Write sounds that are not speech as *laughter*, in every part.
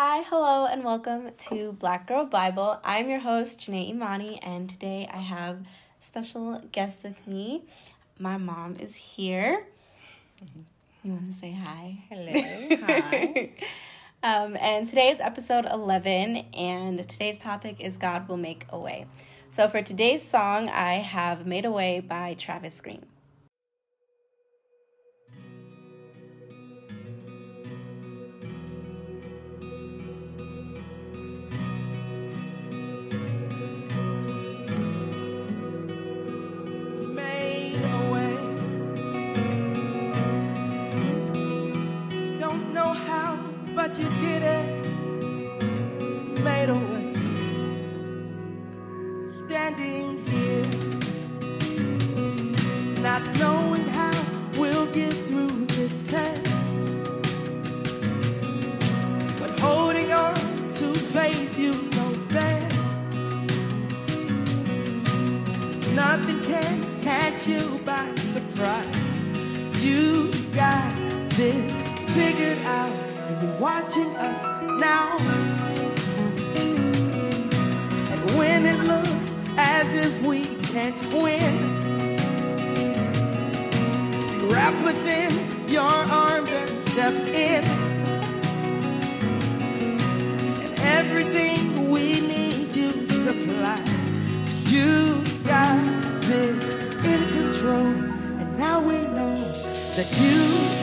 Hi, hello, and welcome to Black Girl Bible. I'm your host, Janae Imani, and today I have a special guest with me. My mom is here. You want to say hi? Hello. *laughs* Hi. um, and today is episode 11, and today's topic is God Will Make a Way. So for today's song, I have Made a Way by Travis Greene. If we can't win, wrap us in your arms and step in. And everything we need you supply. You got this in control, and now we know that you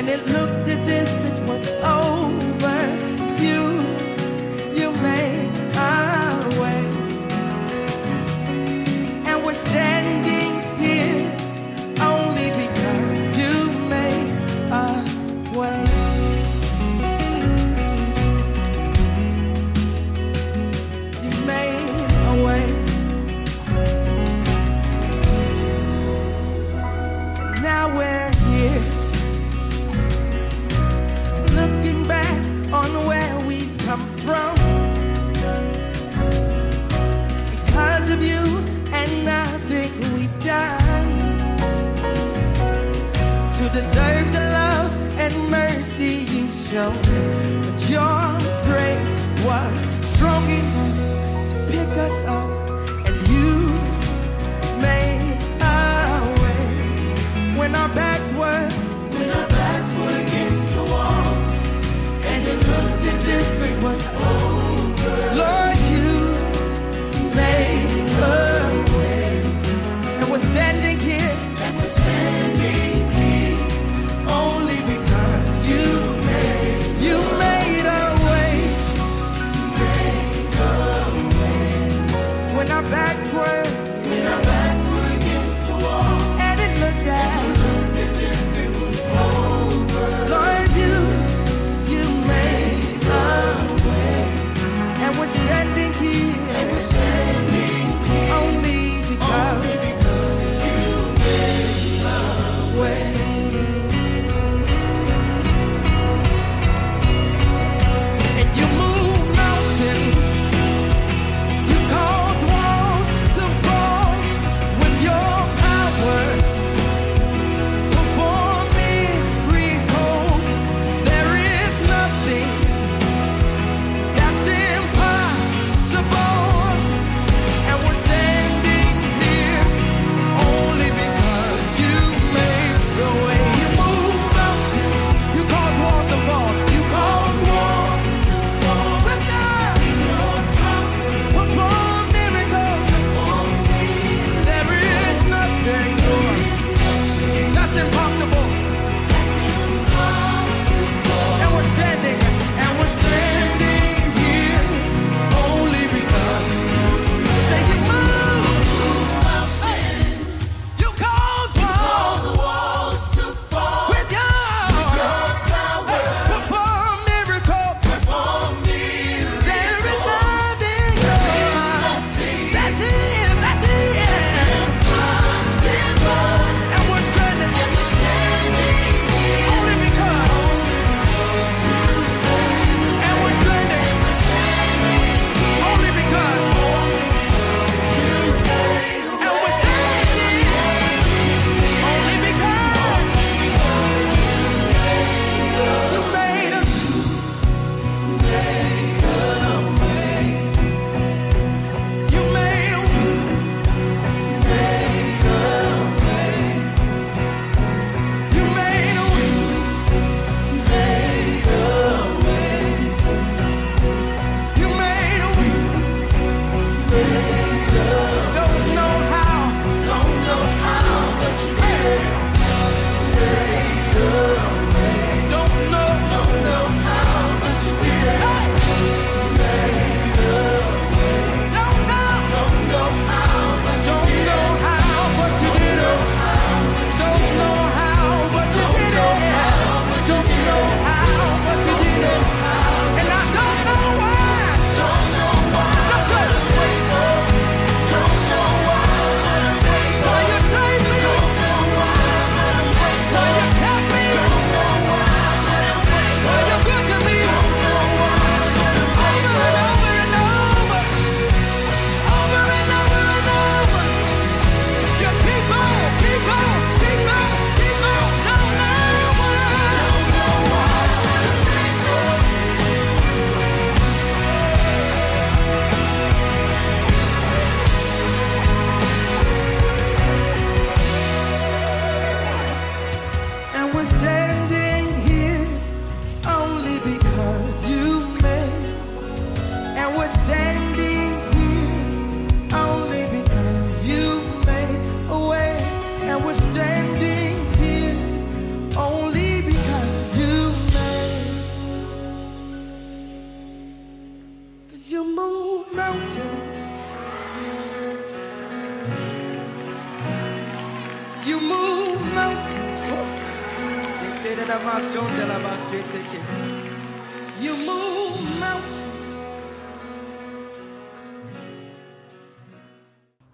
and it looked as if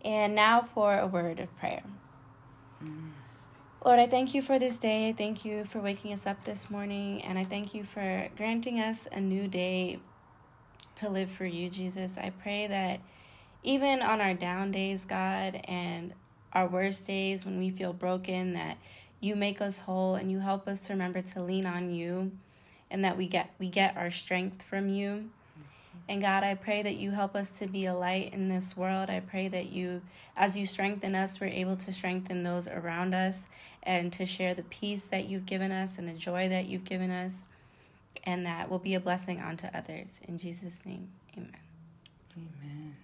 And now for a word of prayer. Lord, I thank you for this day. I thank you for waking us up this morning. And I thank you for granting us a new day to live for you, Jesus. I pray that even on our down days, God, and our worst days when we feel broken, that you make us whole and you help us to remember to lean on you and that we get we get our strength from you. And God, I pray that you help us to be a light in this world. I pray that you, as you strengthen us, we're able to strengthen those around us and to share the peace that you've given us and the joy that you've given us, and that will be a blessing onto others. In Jesus' name, amen. Amen.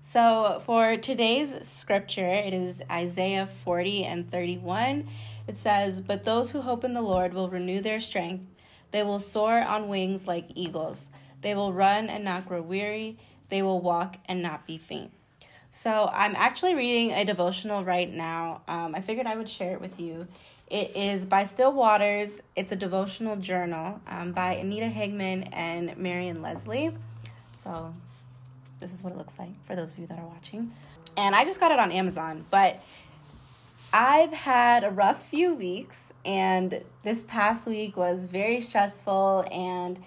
So, for today's scripture, it is Isaiah 40 and 31. It says, But those who hope in the Lord will renew their strength. They will soar on wings like eagles. They will run and not grow weary. They will walk and not be faint. So, I'm actually reading a devotional right now. Um, I figured I would share it with you. It is by Still Waters. It's a devotional journal um, by Anita Higman and Marian Leslie. So, this is what it looks like for those of you that are watching. And I just got it on Amazon, but I've had a rough few weeks, and this past week was very stressful. And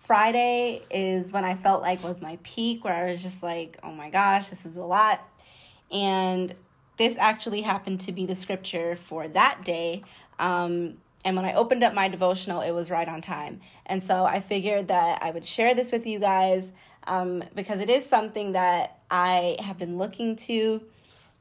Friday is when I felt like was my peak, where I was just like, oh my gosh, this is a lot. And this actually happened to be the scripture for that day. Um, and when I opened up my devotional, it was right on time. And so I figured that I would share this with you guys um, because it is something that I have been looking to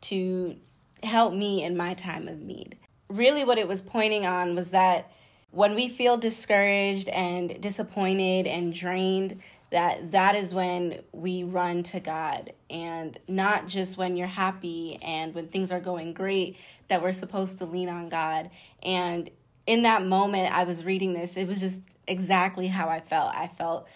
to help me in my time of need. Really, what it was pointing on was that when we feel discouraged and disappointed and drained, that that is when we run to God and not just when you're happy and when things are going great that we're supposed to lean on God. And in that moment I was reading this, it was just exactly how I felt. I felt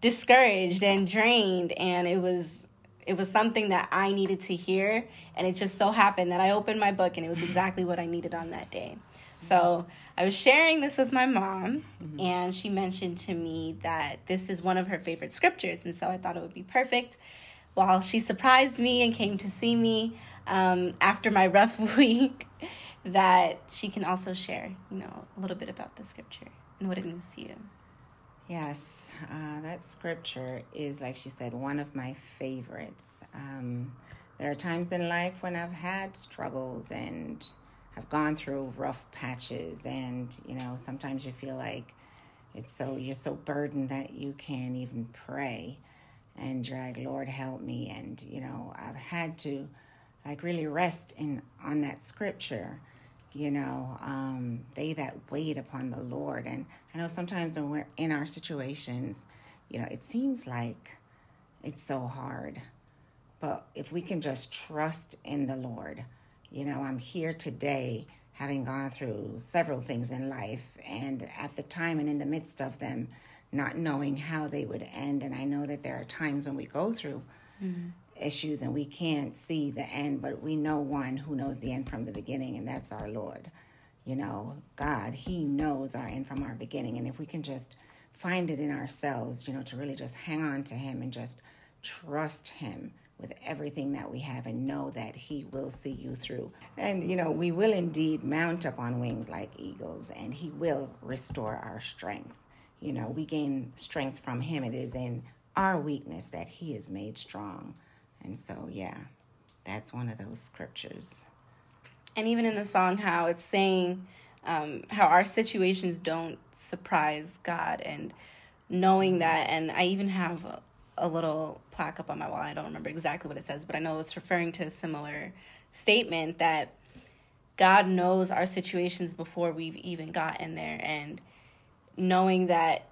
discouraged and drained and it was it was something that I needed to hear and it just so happened that I opened my book and it was exactly what I needed on that day. So I was sharing this with my mom, mm-hmm. and she mentioned to me that this is one of her favorite scriptures, and so I thought it would be perfect. While she surprised me and came to see me um, after my rough *laughs* week, that she can also share, you know, a little bit about the scripture and what it means to you. Yes, uh, that scripture is, like she said, one of my favorites. Um, there are times in life when I've had struggles and have gone through rough patches and you know sometimes you feel like it's so you're so burdened that you can't even pray and you're like lord help me and you know i've had to like really rest in on that scripture you know um, they that wait upon the lord and i know sometimes when we're in our situations you know it seems like it's so hard but if we can just trust in the lord you know, I'm here today having gone through several things in life, and at the time and in the midst of them, not knowing how they would end. And I know that there are times when we go through mm-hmm. issues and we can't see the end, but we know one who knows the end from the beginning, and that's our Lord. You know, God, He knows our end from our beginning. And if we can just find it in ourselves, you know, to really just hang on to Him and just trust Him with everything that we have and know that He will see you through. And, you know, we will indeed mount up on wings like eagles, and He will restore our strength. You know, we gain strength from Him. It is in our weakness that He is made strong. And so, yeah, that's one of those scriptures. And even in the song, how it's saying um, how our situations don't surprise God, and knowing that, and I even have a little plaque up on my wall. I don't remember exactly what it says, but I know it's referring to a similar statement that God knows our situations before we've even gotten there. And knowing that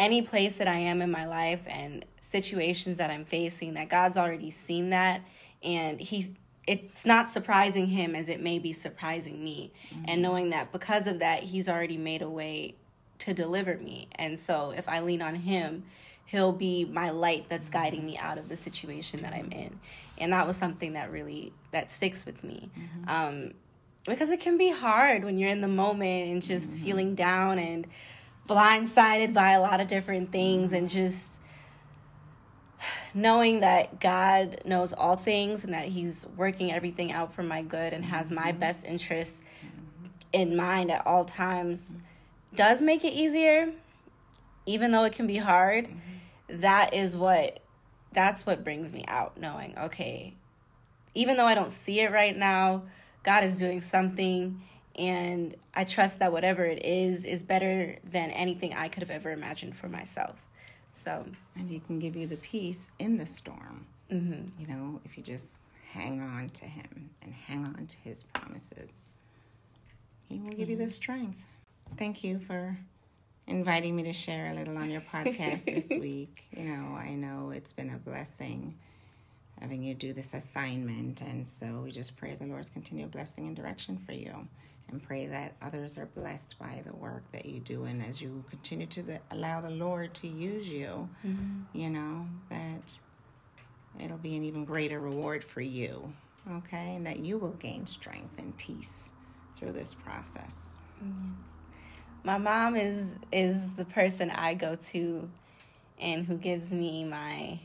any place that I am in my life and situations that I'm facing, that God's already seen that. And He's it's not surprising him as it may be surprising me mm-hmm. and knowing that because of that he's already made a way to deliver me and so if i lean on him he'll be my light that's guiding me out of the situation that I'm in. And that was something that really that sticks with me. Um, because it can be hard when you're in the moment and just feeling down and blindsided by a lot of different things mm-hmm. and just knowing that God knows all things and that He's working everything out for my good and has my mm-hmm. best interests mm-hmm. in mind at all times does make it easier, even though it can be hard. That is what that's what brings me out, knowing, okay, even though I don't see it right now, God is doing something and I trust that whatever it is is better than anything I could have ever imagined for myself. So, And he can give you the peace in the storm. mm-hmm. You know, if you just hang on to him and hang on to his promises, he will give you the strength. Thank you for inviting me to share a little on your *laughs* podcast this week. You know, I know it's been a blessing having you do this assignment. And so we just pray the Lord's continued blessing and direction for you. And pray that others are blessed by the work that you do. And as you continue to the, allow the Lord to use you, mm-hmm. you know, that it'll be an even greater reward for you. Okay? And that you will gain strength and peace through this process. my mom is is the person I go to and who gives me my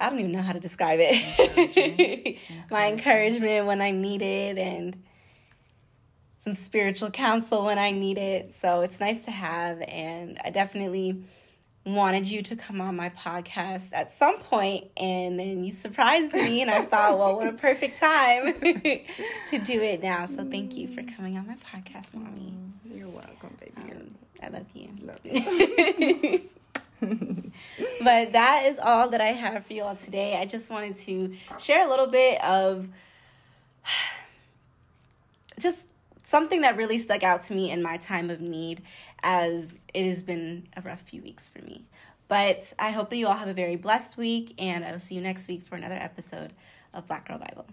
I don't even know how to describe it. *laughs* my encouragement when I need it and some spiritual counsel when I need it. So it's nice to have and I definitely wanted you to come on my podcast at some point and then you surprised me and I thought, well, what a perfect time *laughs* to do it now. So thank you for coming on my podcast, mommy. You're welcome, baby. Um, I love you. Love you. *laughs* *laughs* but that is all that I have for you all today. I just wanted to share a little bit of *sighs* just something that really stuck out to me in my time of need as it has been a rough few weeks for me. But I hope that you all have a very blessed week, and I will see you next week for another episode of Black Girl Bible.